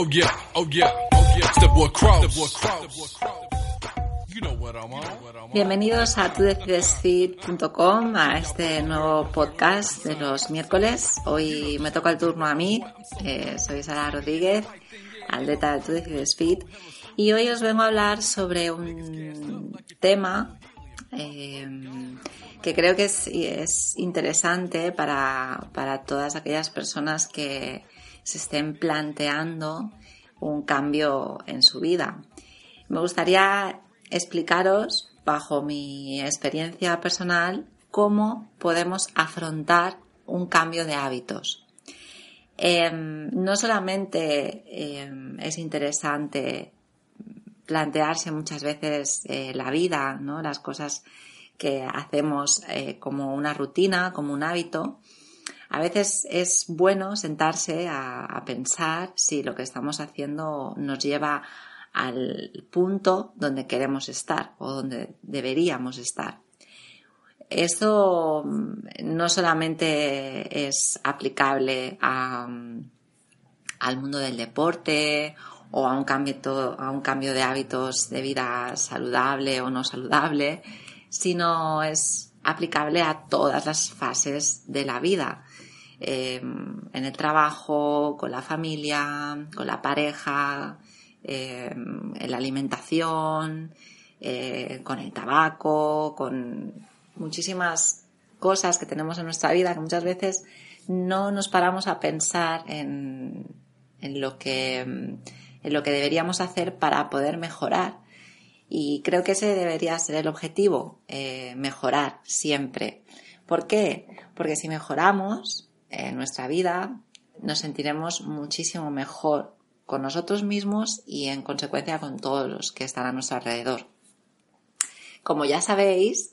Oh yeah, oh yeah, oh yeah. The boy Cross. Boy Cross. Bienvenidos a tudecidesfit.com, a este nuevo podcast de los miércoles. Hoy me toca el turno a mí, eh, soy Sara Rodríguez, aldeta de Fit, y hoy os vengo a hablar sobre un tema eh, que creo que es, es interesante para, para todas aquellas personas que se estén planteando un cambio en su vida. Me gustaría explicaros, bajo mi experiencia personal, cómo podemos afrontar un cambio de hábitos. Em, no solamente em, es interesante plantearse muchas veces eh, la vida, ¿no? las cosas que hacemos eh, como una rutina, como un hábito, a veces es bueno sentarse a, pensar si lo que estamos haciendo nos lleva al punto donde queremos estar o donde deberíamos estar. Esto mm, no solamente es aplicable al mundo del deporte o a un, cambio, a un cambio de hábitos de vida saludable o no saludable, sino es aplicable a todas las fases de la vida. Em, en el trabajo, con la familia, con la pareja, em, en la alimentación, eh, con el tabaco, con muchísimas cosas que tenemos en nuestra vida que muchas veces no nos paramos a pensar en, lo que en lo que deberíamos hacer para poder mejorar. Y creo que ese debería ser el objetivo, eh, mejorar siempre. ¿Por qué? Porque si mejoramos, en nuestra vida, nos sentiremos muchísimo mejor con nosotros mismos y en consecuencia con todos los que están a nuestro alrededor. Como ya sabéis,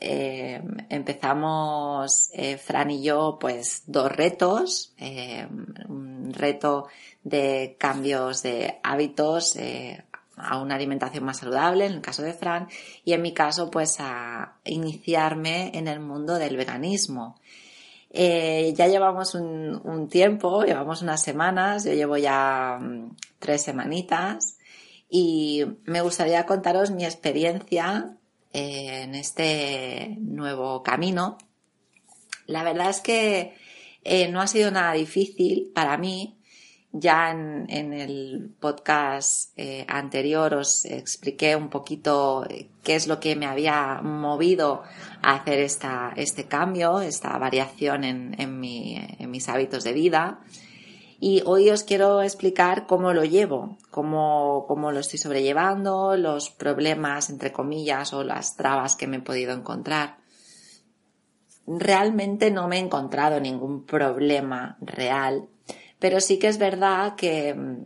eh, empezamos eh, Fran y yo pues dos retos, eh, un reto de cambios de hábitos a una alimentación más saludable en el caso de Fran y en mi caso pues a iniciarme en el mundo del veganismo eh, ya llevamos un, tiempo, llevamos unas semanas, yo llevo ya mm, tres semanitas y me gustaría contaros mi experiencia eh, en este nuevo camino. La verdad es que eh, no ha sido nada difícil para mí ya en, el podcast eh, anterior os expliqué un poquito eh, qué es lo que me había movido a hacer esta, este cambio, esta variación en, en, mi, en mis hábitos de vida. Y hoy os quiero explicar cómo lo llevo, cómo, cómo lo estoy sobrellevando, los problemas, entre comillas, o las trabas que me he podido encontrar. Realmente no me he encontrado ningún problema real pero sí que es verdad que mm,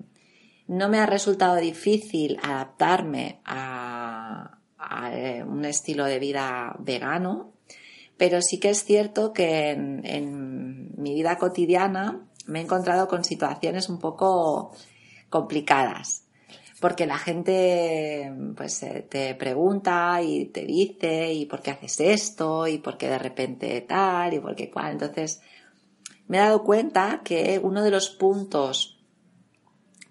no me ha resultado difícil adaptarme a, eh, un estilo de vida vegano, pero sí que es cierto que en, mi vida cotidiana me he encontrado con situaciones un poco complicadas porque la gente pues eh, te pregunta y te dice y por qué haces esto y por qué de repente tal y por qué cual entonces me he dado cuenta que uno de los puntos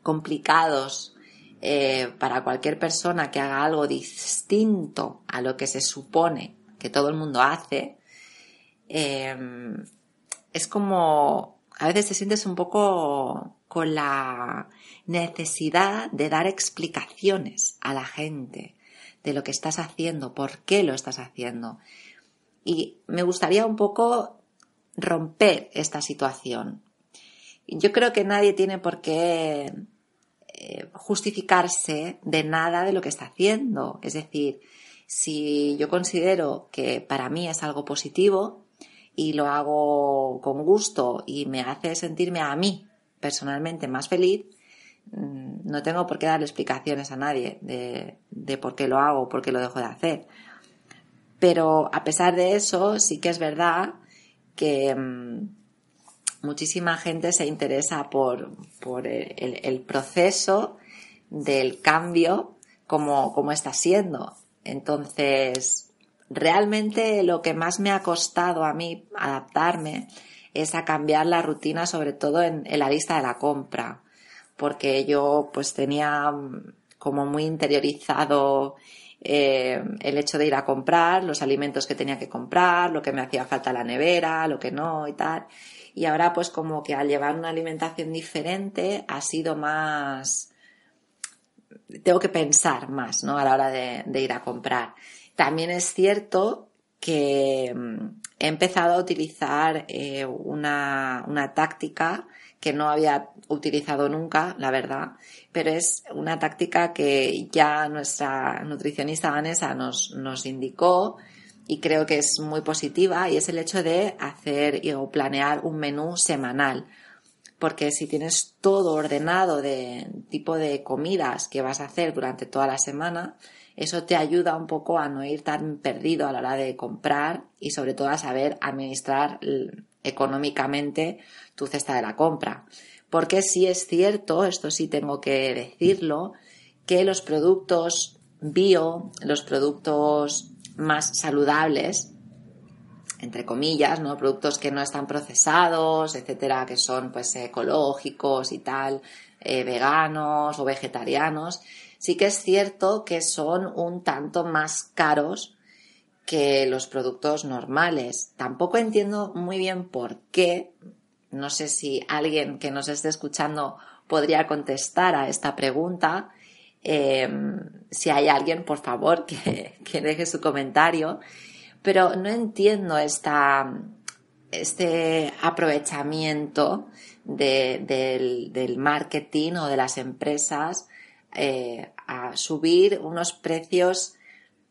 complicados eh, para cualquier persona que haga algo distinto a lo que se supone que todo el mundo hace, em, es como a veces te sientes un poco con la necesidad de dar explicaciones a la gente de lo que estás haciendo, por qué lo estás haciendo. Y me gustaría un poco romper esta situación. Yo creo que nadie tiene por qué eh, justificarse de nada de lo que está haciendo. Es decir, si yo considero que para mí es algo positivo y lo hago con gusto y me hace sentirme a mí personalmente más feliz, mm, no tengo por qué darle explicaciones a nadie de, de por qué lo hago por qué lo dejo de hacer. Pero a pesar de eso, sí que es verdad que mm, muchísima gente se interesa por, el, proceso del cambio como, como está siendo. Entonces, realmente lo que más me ha costado a mí adaptarme es a cambiar la rutina, sobre todo en, la lista de la compra. porque yo pues tenía mm, como muy interiorizado eh, el hecho de ir a comprar, los alimentos que tenía que comprar, lo que me hacía falta la nevera, lo que no y tal. Y ahora pues como que al llevar una alimentación diferente ha sido más... Tengo que pensar más, ¿no? A la hora de, ir a comprar. También es cierto que mm, he empezado a utilizar eh, una, una táctica que no había utilizado nunca, la verdad, pero es una táctica que ya nuestra nutricionista Vanessa nos, nos indicó y creo que es muy positiva y es el hecho de hacer o planear un menú semanal. Porque si tienes todo ordenado de tipo de comidas que vas a hacer durante toda la semana, eso te ayuda un poco a no ir tan perdido a la hora de comprar y sobre todo a saber administrar económicamente tu cesta de la compra. Porque sí es cierto, esto sí tengo que decirlo, que los productos bio, los productos más saludables, entre comillas, ¿no? Productos que no están procesados, etcétera, que son pues ecológicos y tal, eh, veganos o vegetarianos, sí que es cierto que son un tanto más caros que los productos normales. Tampoco entiendo muy bien por qué. No sé si alguien que nos esté escuchando podría contestar a esta pregunta. Em, si hay alguien, por favor, que, deje su comentario. Pero no entiendo esta, este aprovechamiento del, marketing o de las empresas eh, a subir unos precios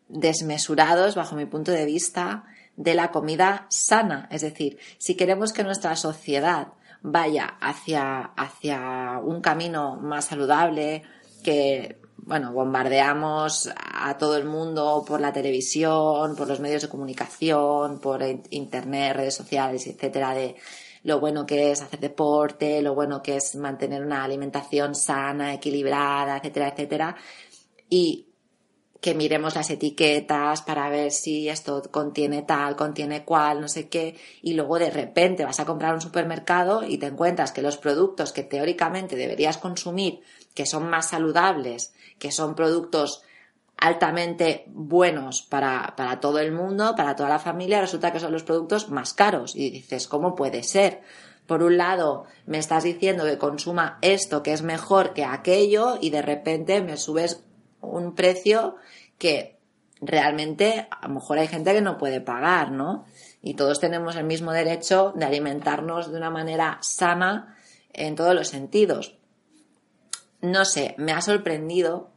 desmesurados, bajo mi punto de vista, de la comida sana. Es decir, si queremos que nuestra sociedad vaya hacia, hacia un camino más saludable, que bueno, bombardeamos a todo el mundo por la televisión, por los medios de comunicación, por internet, redes sociales, etcétera, de lo bueno que es hacer deporte, lo bueno que es mantener una alimentación sana, equilibrada, etcétera, etcétera. Y que miremos las etiquetas para ver si esto contiene tal, contiene cual, no sé qué, y luego de repente vas a comprar un supermercado y te encuentras que los productos que teóricamente deberías consumir, que son más saludables, que son productos altamente buenos para, para todo el mundo, para toda la familia, resulta que son los productos más caros. Y dices, ¿cómo puede ser? Por un lado, me estás diciendo que consuma esto que es mejor que aquello y de repente me subes un precio que realmente a lo mejor hay gente que no puede pagar, ¿no? Y todos tenemos el mismo derecho de alimentarnos de una manera sana en todos los sentidos. No sé, me ha sorprendido,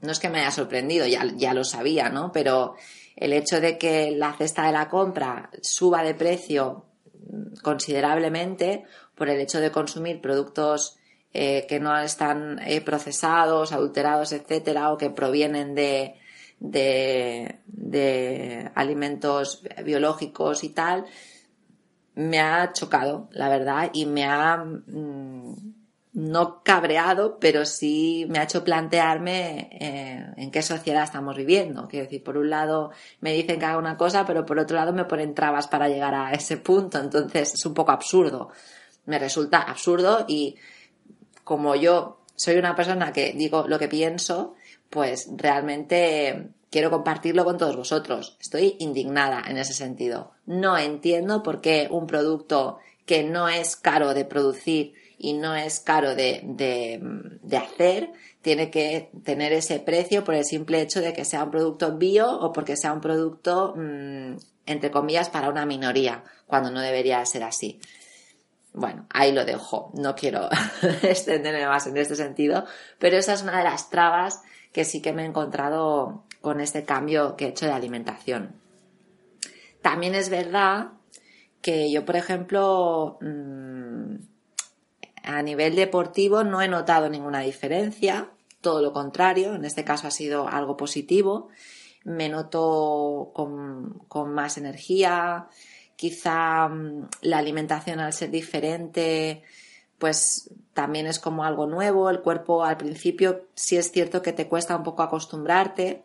no es que me haya sorprendido, ya, ya lo sabía, ¿no? Pero el hecho de que la cesta de la compra suba de precio considerablemente por el hecho de consumir productos eh, que no están eh, procesados, adulterados, etcétera, o que provienen de, de, alimentos biológicos y tal, me ha chocado, la verdad, y me ha mm, no cabreado, pero sí me ha hecho plantearme eh, en qué sociedad estamos viviendo. Quiero decir, por un lado me dicen que haga una cosa, pero por otro lado me ponen trabas para llegar a ese punto. Entonces es un poco absurdo. Me resulta absurdo y como yo soy una persona que digo lo que pienso, pues realmente quiero compartirlo con todos vosotros. Estoy indignada en ese sentido. No entiendo por qué un producto que no es caro de producir y no es caro de, hacer, tiene que tener ese precio por el simple hecho de que sea un producto bio o porque sea un producto, mm, entre comillas, para una minoría, cuando no debería ser así. Bueno, ahí lo dejo. No quiero extenderme más en este sentido, pero esa es una de las trabas que sí que me he encontrado con este cambio que he hecho de alimentación. También es verdad que yo, por ejemplo, mm, a nivel deportivo no he notado ninguna diferencia, todo lo contrario, en este caso ha sido algo positivo. Me noto con, con más energía, quizá mm, la alimentación al ser diferente, pues también es como algo nuevo. El cuerpo al principio sí es cierto que te cuesta un poco acostumbrarte.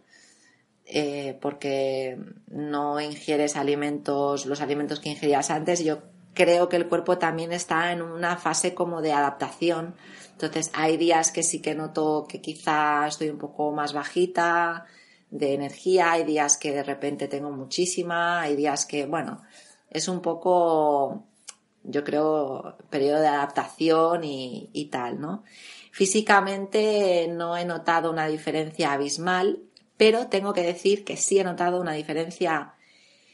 Eh, porque no ingieres alimentos, los alimentos que ingerías antes. Yo creo que el cuerpo también está en una fase como de adaptación. Entonces hay días que sí que noto que quizá estoy un poco más bajita de energía, hay días que de repente tengo muchísima, hay días que, bueno, es un poco, yo creo, periodo de adaptación y, y tal, ¿no? Físicamente no he notado una diferencia abismal, pero tengo que decir que sí he notado una diferencia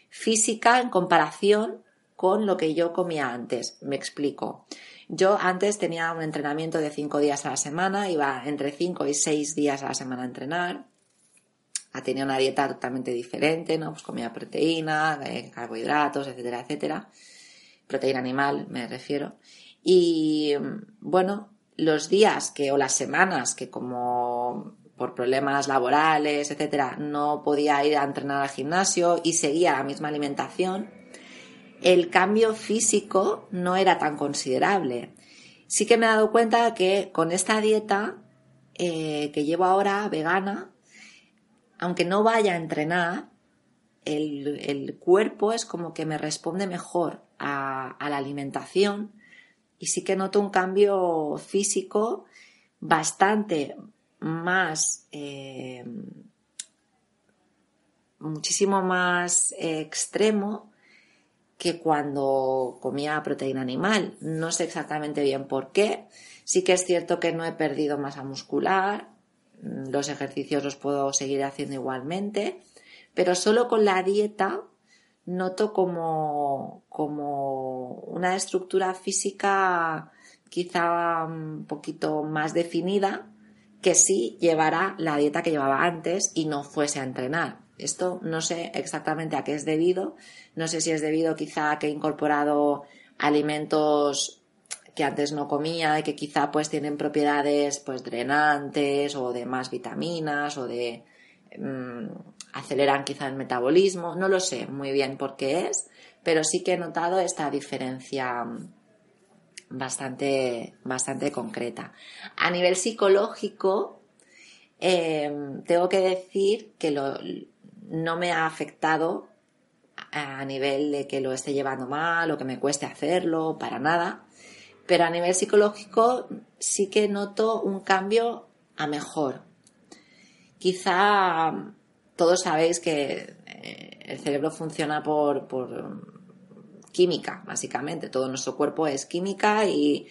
física en comparación con lo que yo comía antes. Me explico. Yo antes tenía un entrenamiento de cinco días a la semana, iba entre cinco y seis días a la semana a entrenar. Tenía una dieta totalmente diferente, ¿no? Pues comía proteína, eh, carbohidratos, etcétera, etcétera. Proteína animal, me refiero. Y bueno, los días que o las semanas que como por problemas laborales, etcétera, no podía ir a entrenar al gimnasio y seguía la misma alimentación, el cambio físico no era tan considerable. Sí que me he dado cuenta que con esta dieta eh, que llevo ahora, vegana, aunque no vaya a entrenar, el, cuerpo es como que me responde mejor a la alimentación y sí que noto un cambio físico bastante más, eh, muchísimo más extremo que cuando comía proteína animal. No sé exactamente bien por qué. Sí que es cierto que no he perdido masa muscular, los ejercicios los puedo seguir haciendo igualmente, pero solo con la dieta noto como, como una estructura física quizá un poquito más definida que sí llevara la dieta que llevaba antes y no fuese a entrenar. Esto no sé exactamente a qué es debido. No sé si es debido quizá a que he incorporado alimentos que antes no comía y que quizá pues tienen propiedades pues drenantes o de más vitaminas o de mm, aceleran quizá el metabolismo, no lo sé muy bien por qué es, pero sí que he notado esta diferencia bastante, bastante concreta. A nivel psicológico, em, tengo que decir que no me ha afectado a nivel de que lo esté llevando mal o que me cueste hacerlo, para nada. Pero a nivel psicológico sí que noto un cambio a mejor. Quizá todos sabéis que eh, el cerebro funciona por, química, básicamente. Todo nuestro cuerpo es química y,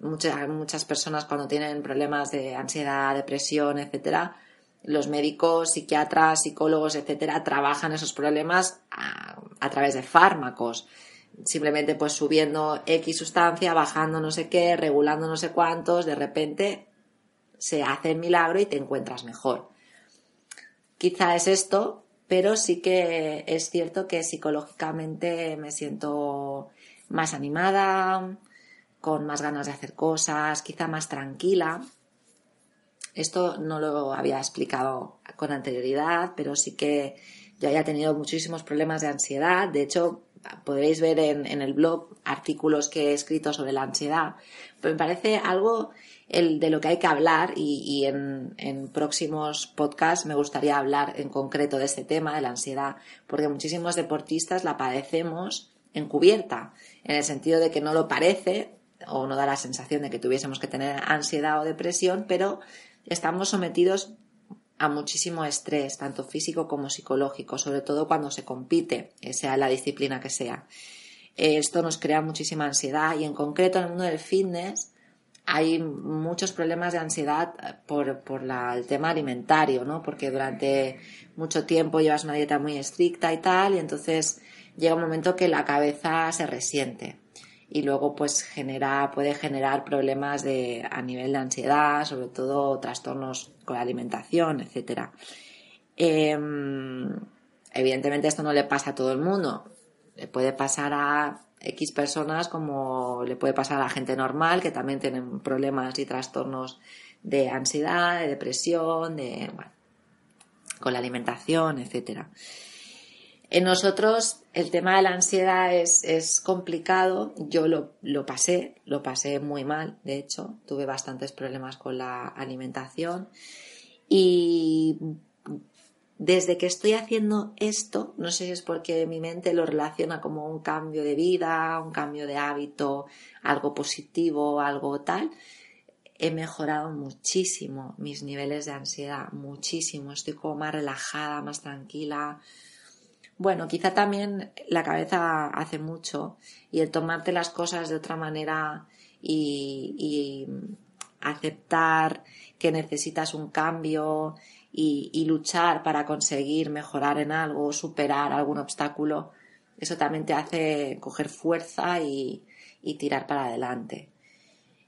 muchas, muchas personas cuando tienen problemas de ansiedad, depresión, etcétera, los médicos, psiquiatras, psicólogos, etcétera, trabajan esos problemas a, a, través de fármacos. Simplemente pues subiendo X sustancia, bajando no sé qué, regulando no sé cuántos, de repente se hace el milagro y te encuentras mejor. Quizá es esto, pero sí que es cierto que psicológicamente me siento más animada, con más ganas de hacer cosas, quizá más tranquila. Esto no lo había explicado con anterioridad, pero sí que yo haya tenido muchísimos problemas de ansiedad. De hecho, podréis ver en, en, el blog artículos que he escrito sobre la ansiedad. Me parece algo el, de lo que hay que hablar y, en, en, próximos podcasts me gustaría hablar en concreto de este tema, de la ansiedad, porque muchísimos deportistas la padecemos encubierta, en el sentido de que no lo parece o no da la sensación de que tuviésemos que tener ansiedad o depresión, pero estamos sometidos a muchísimo estrés, tanto físico como psicológico, sobre todo cuando se compite, sea la disciplina que sea. Esto nos crea muchísima ansiedad y en concreto en el mundo del fitness hay muchos problemas de ansiedad eh, por, por el tema alimentario, ¿no? Porque durante mucho tiempo llevas una dieta muy estricta y tal, y entonces llega un momento que la cabeza se resiente y luego pues genera, puede generar problemas de, a nivel de ansiedad, sobre todo trastornos con la alimentación, etcétera. Em, evidentemente esto no le pasa a todo el mundo, le puede pasar a X personas como le puede pasar a la gente normal que también tienen problemas y trastornos de ansiedad, de depresión, de, con la alimentación, etcétera. En nosotros el tema de la ansiedad es, es complicado. Yo lo, lo, pasé, lo pasé muy mal, de hecho. Tuve bastantes problemas con la alimentación. Y desde que estoy haciendo esto, no sé si es porque mi mente lo relaciona como un cambio de vida, un cambio de hábito, algo positivo, algo tal, he mejorado muchísimo mis niveles de ansiedad, muchísimo. Estoy como más relajada, más tranquila. Bueno, quizá también la cabeza hace mucho y el tomarte las cosas de otra manera y, aceptar que necesitas un cambio y, luchar para conseguir mejorar en algo, superar algún obstáculo, eso también te hace coger fuerza y, tirar para adelante.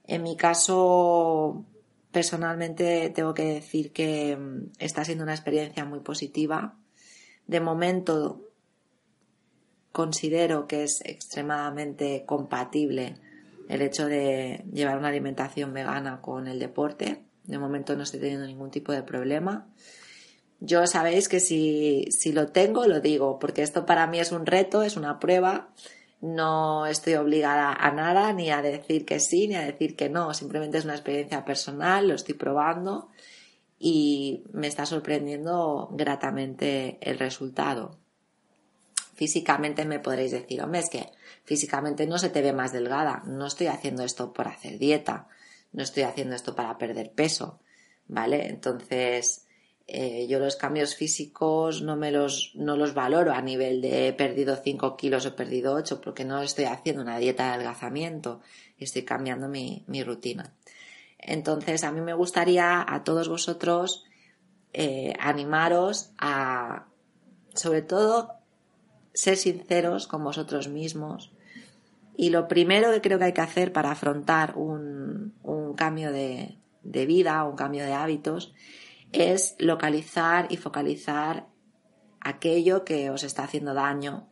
En mi caso, personalmente tengo que decir que mm, está siendo una experiencia muy positiva. De momento considero que es extremadamente compatible el hecho de llevar una alimentación vegana con el deporte. De momento no estoy teniendo ningún tipo de problema. Yo sabéis que si, si lo tengo, lo digo, porque esto para mí es un reto, es una prueba. No estoy obligada a nada, ni a decir que sí, ni a decir que no. Simplemente es una experiencia personal, lo estoy probando y me está sorprendiendo gratamente el resultado. Físicamente me podréis decir, hombre, es que físicamente no se te ve más delgada. No estoy haciendo esto por hacer dieta no estoy haciendo esto para perder peso, ¿vale? Entonces, eh, yo los cambios físicos no me los, no los valoro a nivel de he perdido 5 kilos o he perdido 8 porque no estoy haciendo una dieta de adelgazamiento, estoy cambiando mi, rutina. Entonces, a mí me gustaría a todos vosotros eh, animaros a, sobre todo, ser sinceros con vosotros mismos, y lo primero que creo que hay que hacer para afrontar un, cambio de, de vida, un cambio de hábitos, es localizar y focalizar aquello que os está haciendo daño,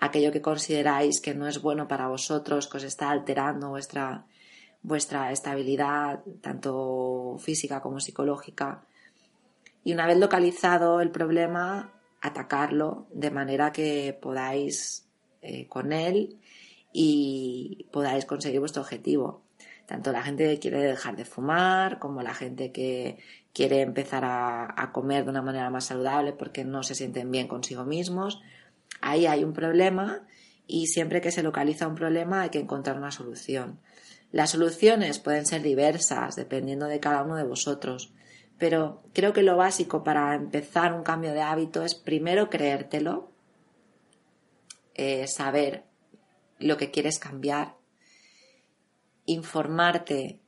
aquello que consideráis que no es bueno para vosotros, que os está alterando vuestra, vuestra estabilidad, tanto física como psicológica. Y una vez localizado el problema, atacarlo de manera que podáis eh, con él y podáis conseguir vuestro objetivo. Tanto la gente que quiere dejar de fumar como la gente que quiere empezar a, comer de una manera más saludable porque no se sienten bien consigo mismos. Ahí hay un problema y siempre que se localiza un problema hay que encontrar una solución. Las soluciones pueden ser diversas dependiendo de cada uno de vosotros, pero creo que lo básico para empezar un cambio de hábito es primero creértelo, eh, saber lo que quieres cambiar, informarte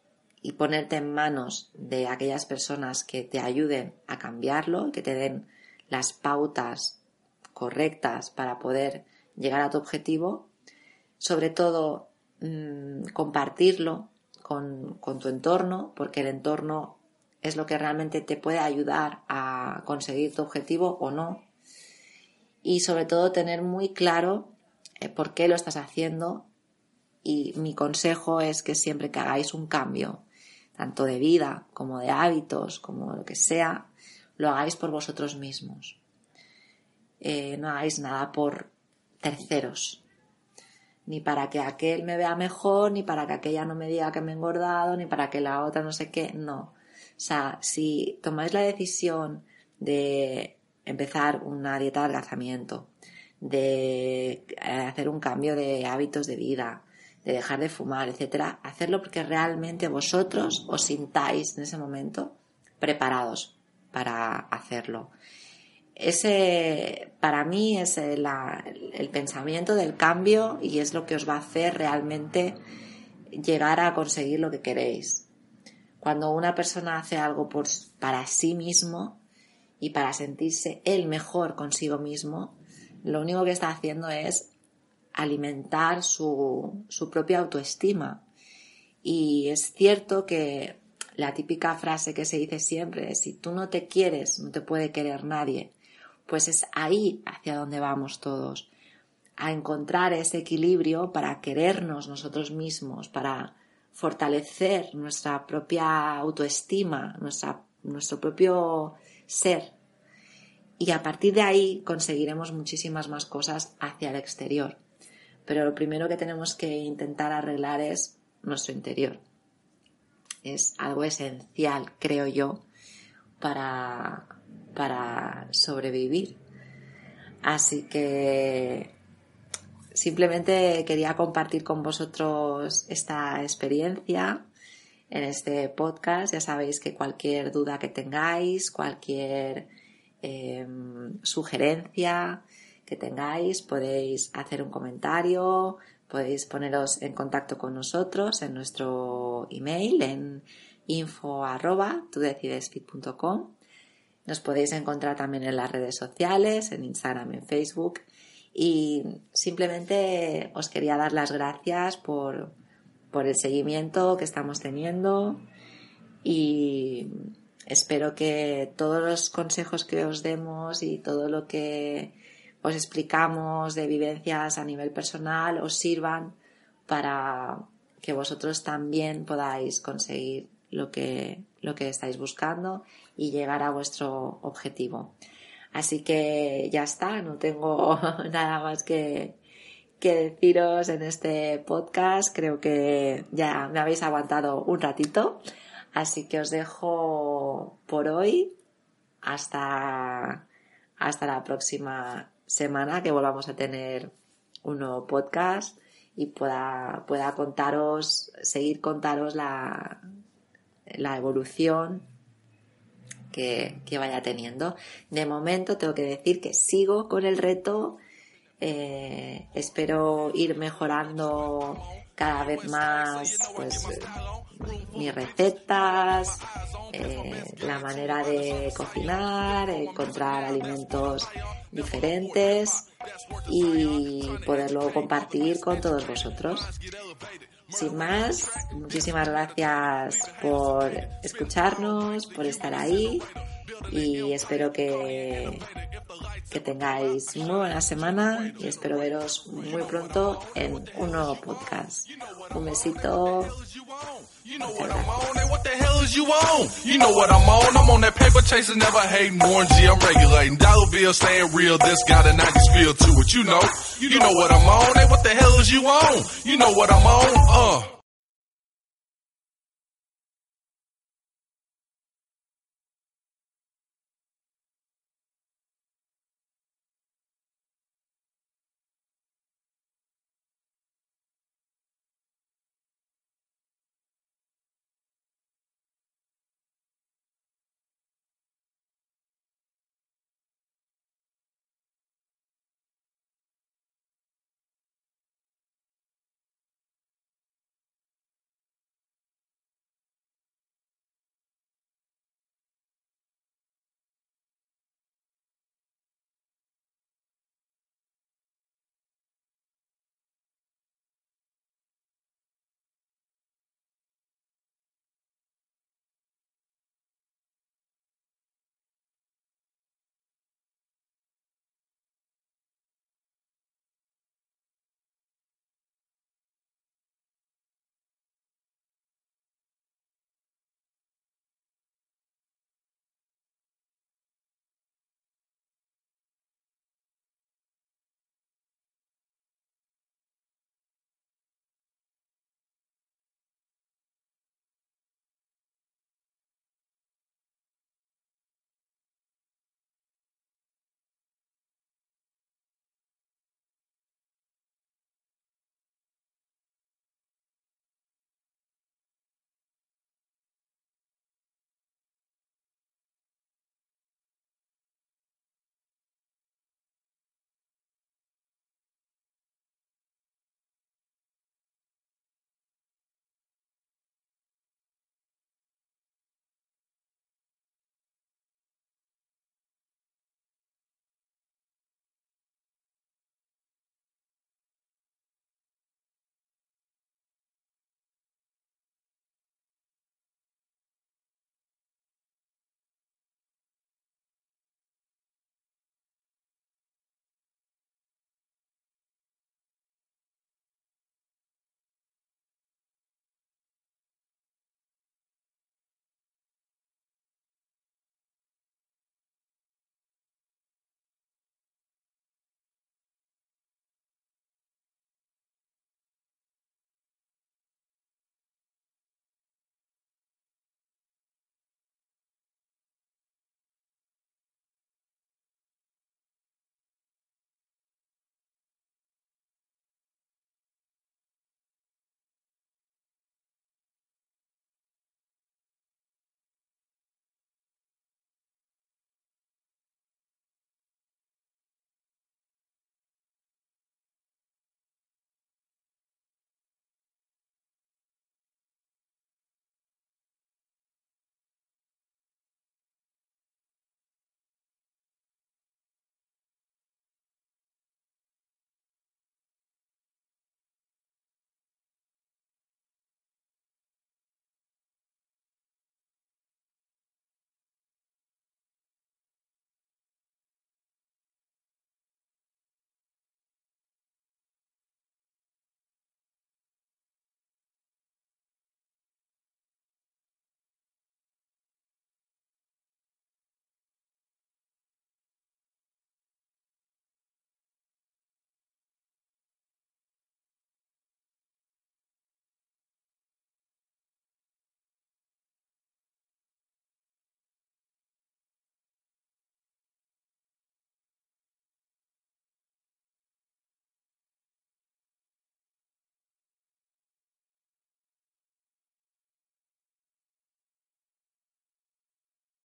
y ponerte en manos de aquellas personas que te ayuden a cambiarlo, que te den las pautas correctas para poder llegar a tu objetivo, sobre todo mm, compartirlo con, con tu entorno, porque el entorno es lo que realmente te puede ayudar a conseguir tu objetivo o no. Y sobre todo tener muy claro eh, por qué lo estás haciendo y mi consejo es que siempre que hagáis un cambio, tanto de vida como de hábitos, como lo que sea, lo hagáis por vosotros mismos. Eh, no hagáis nada por terceros, ni para que aquel me vea mejor, ni para que aquella no me diga que me he engordado, ni para que la otra no sé qué, no. O sea, si tomáis la decisión de empezar una dieta de adelgazamiento, de eh, hacer un cambio de hábitos de vida, de dejar de fumar, etcétera, hacerlo porque realmente vosotros os sintáis en ese momento preparados para hacerlo. Ese, para mí, es el, pensamiento del cambio y es lo que os va a hacer realmente llegar a conseguir lo que queréis. Cuando una persona hace algo por, para sí mismo y para sentirse el mejor consigo mismo, lo único que está haciendo es alimentar su, propia autoestima. Y es cierto que la típica frase que se dice siempre es si tú no te quieres, no te puede querer nadie. Pues es ahí hacia donde vamos todos, a encontrar ese equilibrio para querernos nosotros mismos, para fortalecer nuestra propia autoestima, nuestra, nuestro propio ser y a partir de ahí conseguiremos muchísimas más cosas hacia el exterior. Pero lo primero que tenemos que intentar arreglar es nuestro interior. Es algo esencial, creo yo, para, para sobrevivir. Así que simplemente quería compartir con vosotros esta experiencia en este podcast. Ya sabéis que cualquier duda que tengáis, cualquier em, sugerencia que tengáis, podéis hacer un comentario, podéis poneros en contacto con nosotros en nuestro email en info Nos podéis encontrar también en las redes sociales, en Instagram, en Facebook. Y simplemente os quería dar las gracias por, por el seguimiento que estamos teniendo y espero que todos los consejos que os demos y todo lo que os explicamos de vivencias a nivel personal os sirvan para que vosotros también podáis conseguir lo que, lo que estáis buscando y llegar a vuestro objetivo. Así que ya está, no tengo nada más que, que deciros en este podcast. Creo que ya me habéis aguantado un ratito. Así que os dejo por hoy hasta, hasta la próxima semana que volvamos a tener un nuevo podcast y pueda, pueda contaros, seguir contaros la, la evolución que, vaya teniendo. De momento tengo que decir que sigo con el reto eh, espero ir mejorando cada vez más pues mis recetas, eh, la manera de cocinar, encontrar alimentos diferentes y poderlo compartir con todos vosotros. Sin más, muchísimas gracias por escucharnos, por estar ahí y espero que, que tengáis muy buena semana y espero veros muy pronto en un nuevo podcast. Un besito. You know what I'm on, I'm on, that paper chasing, never hating, Warren G, I'm regulating. Dollar bill staying real, this got a 90s feel to it, you know. What I'm on, is you on? You know what I'm on, uh.